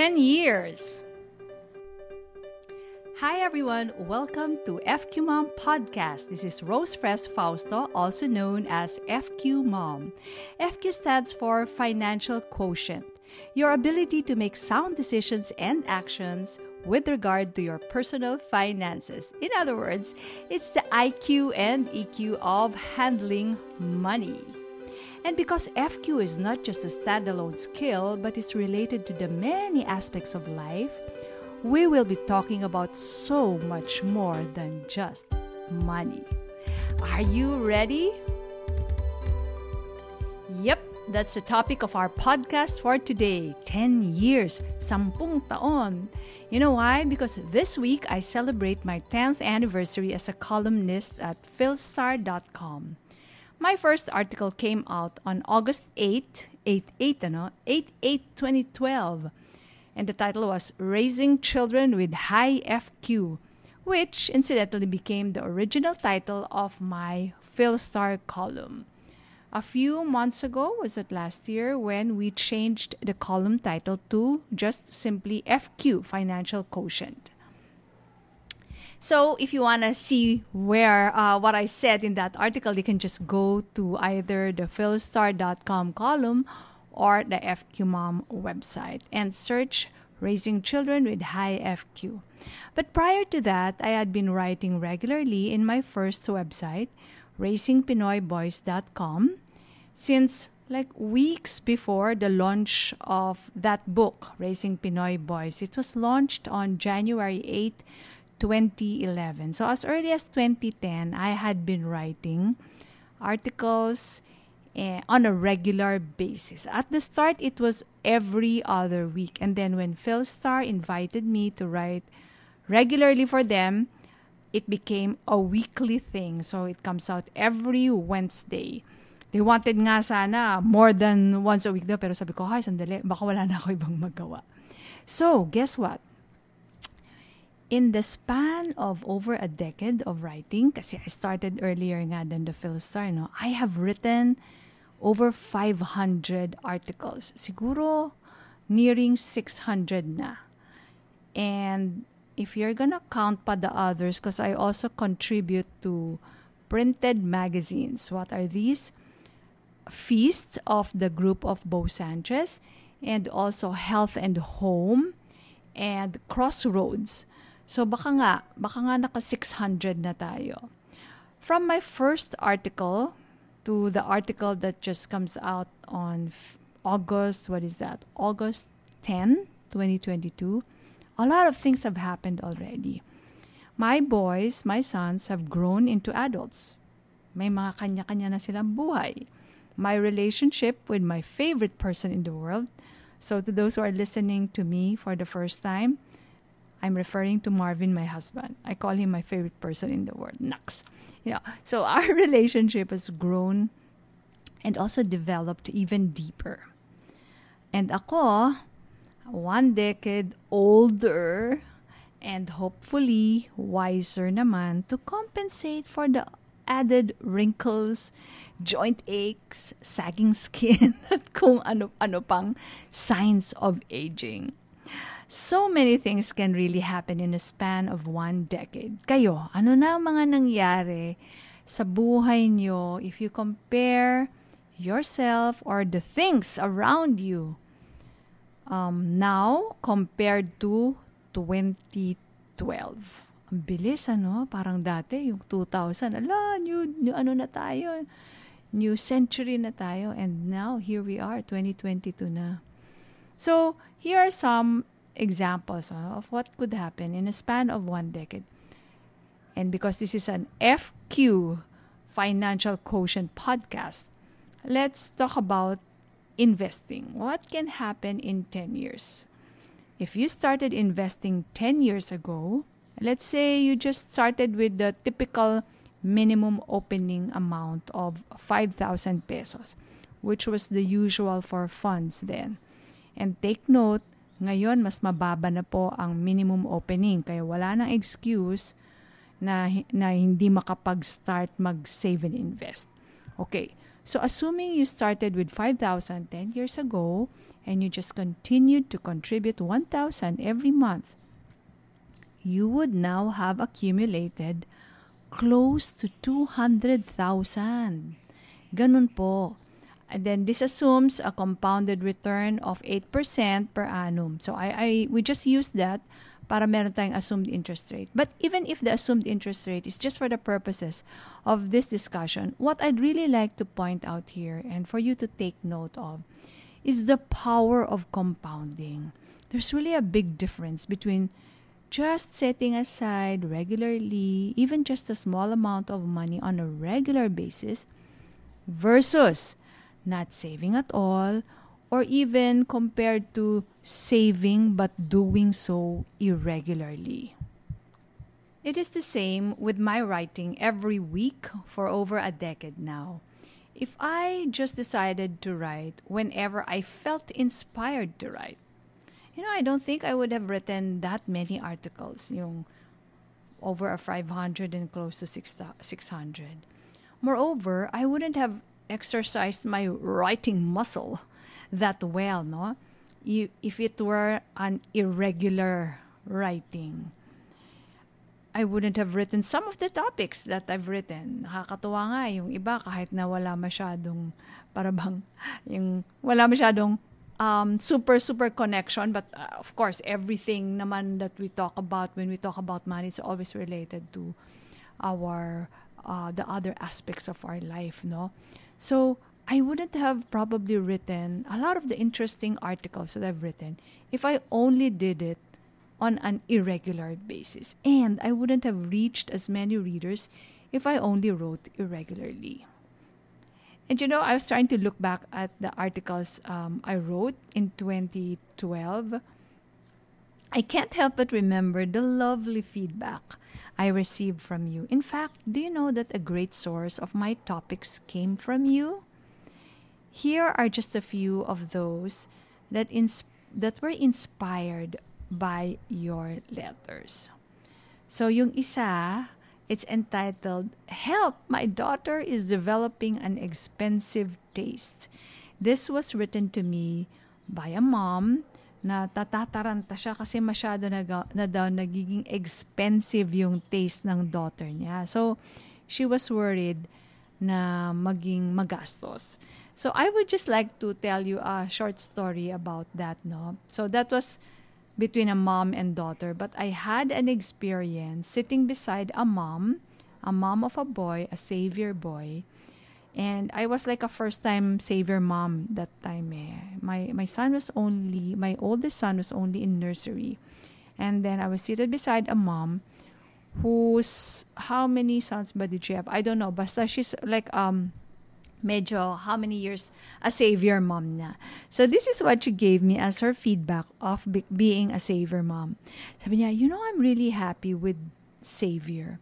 10 years. Hi everyone, welcome to FQ Mom Podcast. This is Rose Fres Fausto, also known as FQ Mom. FQ stands for Financial Quotient, your ability to make sound decisions and actions with regard to your personal finances. In other words, it's the IQ and EQ of handling money. And because FQ is not just a standalone skill, but is related to the many aspects of life, we will be talking about so much more than just money. Are you ready? Yep, that's the topic of our podcast for today. 10 years, sampung taon. You know why? Because this week I celebrate my 10th anniversary as a columnist at philstar.com. My first article came out on August 8, 8, 8, ano? 8, 8, 2012 and the title was Raising Children with High FQ, which incidentally became the original title of my Philstar column. A few months ago, was it last year, when we changed the column title to just simply FQ, Financial Quotient. So, if you want to see where uh, what I said in that article, you can just go to either the philstar.com column or the FQ Mom website and search Raising Children with High FQ. But prior to that, I had been writing regularly in my first website, raisingpinoyboys.com, since like weeks before the launch of that book, Raising Pinoy Boys. It was launched on January 8, 2011. So as early as 2010, I had been writing articles eh, on a regular basis. At the start, it was every other week. And then when Philstar invited me to write regularly for them, it became a weekly thing. So it comes out every Wednesday. They wanted nga sana more than once a week daw. Pero sabi ko, ay, sandali, baka wala na ako ibang magawa. So, guess what? In the span of over a decade of writing, kasi I started earlier nga than the Philstar, no? I have written over 500 articles. Siguro nearing 600 na. And if you're gonna count pa the others, because I also contribute to printed magazines. What are these? Feasts of the group of Bo Sanchez and also Health and Home and Crossroads. So baka nga, baka nga naka 600 na tayo. From my first article, to the article that just comes out on August, what is that? August 10, 2022. A lot of things have happened already. My boys, my sons have grown into adults. May mga kanya-kanya na silang buhay. My relationship with my favorite person in the world. So to those who are listening to me for the first time, I'm referring to Marvin, my husband. I call him my favorite person in the world, Nux. You know, so our relationship has grown and also developed even deeper. And ako, one decade older and hopefully wiser naman to compensate for the added wrinkles, joint aches, sagging skin, at kung ano-ano pang signs of aging. So many things can really happen in a span of one decade. Kayo, ano na mga nangyari sa buhay nyo if you compare yourself or the things around you um, now compared to 2012? Ang bilis, ano? Parang dati, yung 2000, ala, new, new ano na tayo, new century na tayo. And now, here we are, 2022 na. So, here are some examples uh, of what could happen in a span of one decade. And because this is an FQ financial quotient podcast, let's talk about investing. What can happen in 10 years? If you started investing 10 years ago, let's say you just started with the typical minimum opening amount of 5,000 pesos, which was the usual for funds then. And take note, Ngayon, mas mababa na po ang minimum opening. Kaya wala nang excuse na, na hindi makapag-start mag-save and invest. Okay, So assuming you started with 5,000 10 years ago and you just continued to contribute 1,000 every month, you would now have accumulated close to 200,000. Ganun po. And then this assumes a compounded return of 8% per annum. So I, I we just use that para meron tayong assumed interest rate. But even if the assumed interest rate is just for the purposes of this discussion, what I'd really like to point out here and for you to take note of is the power of compounding. There's really a big difference between just setting aside regularly, even just a small amount of money on a regular basis, versus not saving at all, or even compared to saving but doing so irregularly. It is the same with my writing every week for over a decade now. If I just decided to write whenever I felt inspired to write, you know, I don't think I would have written that many articles, yung over a 500 and close to 600. Moreover, I wouldn't have exercised my writing muscle that well, no? If it were an irregular writing. I wouldn't have written some of the topics that I've written. Nakakatuwa nga yung iba kahit na wala masyadong parabang yung wala masyadong um, super super connection but uh, of course everything naman that we talk about when we talk about money it's always related to our uh, the other aspects of our life no so I wouldn't have probably written a lot of the interesting articles that I've written if I only did it on an irregular basis. And I wouldn't have reached as many readers if I only wrote irregularly. And you know, I was trying to look back at the articles um, I wrote in 2012. I can't help but remember the lovely feedback I received from you. In fact, do you know that a great source of my topics came from you? Here are just a few of those that ins- that were inspired by your letters. So yung isa, it's entitled Help, my daughter is developing an expensive taste. This was written to me by a mom na tatataranta siya kasi masyado na, na daw nagiging expensive yung taste ng daughter niya. So, she was worried na maging magastos. So, I would just like to tell you a short story about that, no? So, that was between a mom and daughter, but I had an experience sitting beside a mom, a mom of a boy, a savior boy, and I was like a first time Xavier mom that time. Eh. My my son was only my oldest son was only in nursery. And then I was seated beside a mom who's how many sons but did she have? I don't know. But she's like um medyo how many years a Xavier mom na. So this is what she gave me as her feedback of be- being a Xavier mom. Sabi niya, you know, I'm really happy with Xavier.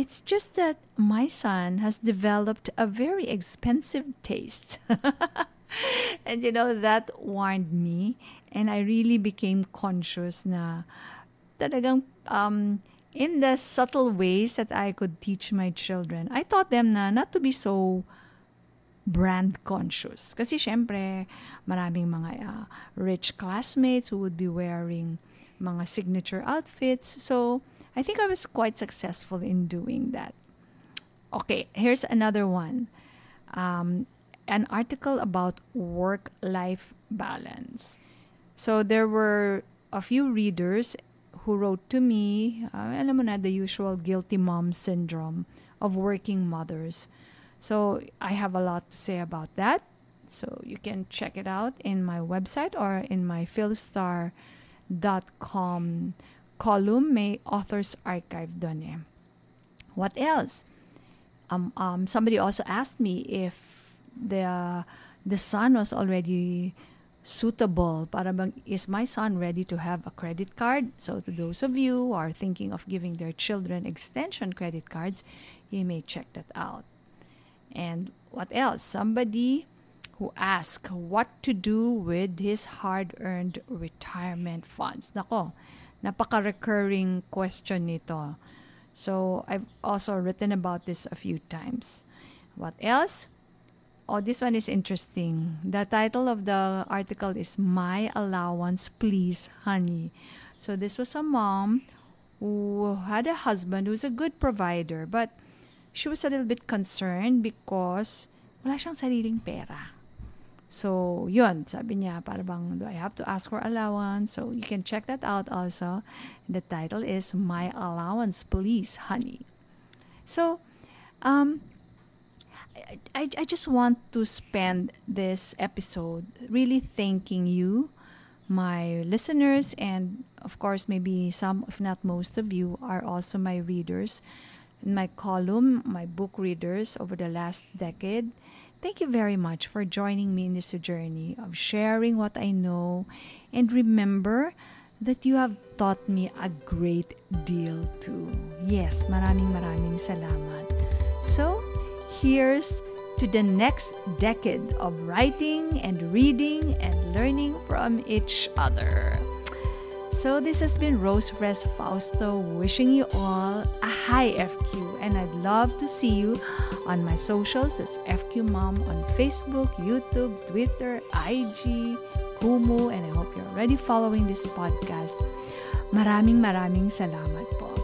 It's just that my son has developed a very expensive taste. and you know, that warned me. And I really became conscious na talagang um, in the subtle ways that I could teach my children, I taught them na not to be so brand conscious. Kasi syempre, maraming mga uh, rich classmates who would be wearing mga signature outfits. So, I think I was quite successful in doing that. Okay, here's another one. Um, an article about work life balance. So there were a few readers who wrote to me, uh, alam the usual guilty mom syndrome of working mothers. So I have a lot to say about that. So you can check it out in my website or in my philstar.com column may author's archive doon eh. What else? Um, um, somebody also asked me if the the son was already suitable. Para bang is my son ready to have a credit card? So to those of you who are thinking of giving their children extension credit cards you may check that out. And what else? Somebody who asked what to do with his hard-earned retirement funds. Nako napaka-recurring question nito. So, I've also written about this a few times. What else? Oh, this one is interesting. The title of the article is My Allowance, Please, Honey. So this was a mom who had a husband who's a good provider, but she was a little bit concerned because wala siyang sariling pera. So, yun, sabi niya, para bang, do I have to ask for allowance? So, you can check that out also. The title is My Allowance, Please, Honey. So, um, I, I just want to spend this episode really thanking you, my listeners, and of course, maybe some, if not most of you, are also my readers. My column, my book readers over the last decade. Thank you very much for joining me in this journey of sharing what I know. And remember that you have taught me a great deal too. Yes, maraming maraming salamat. So, here's to the next decade of writing and reading and learning from each other. So, this has been Rose Fres Fausto wishing you all a high FQ, and I'd love to see you on my socials. It's FQ Mom on Facebook, YouTube, Twitter, IG, Kumu, and I hope you're already following this podcast. Maraming maraming salamat po.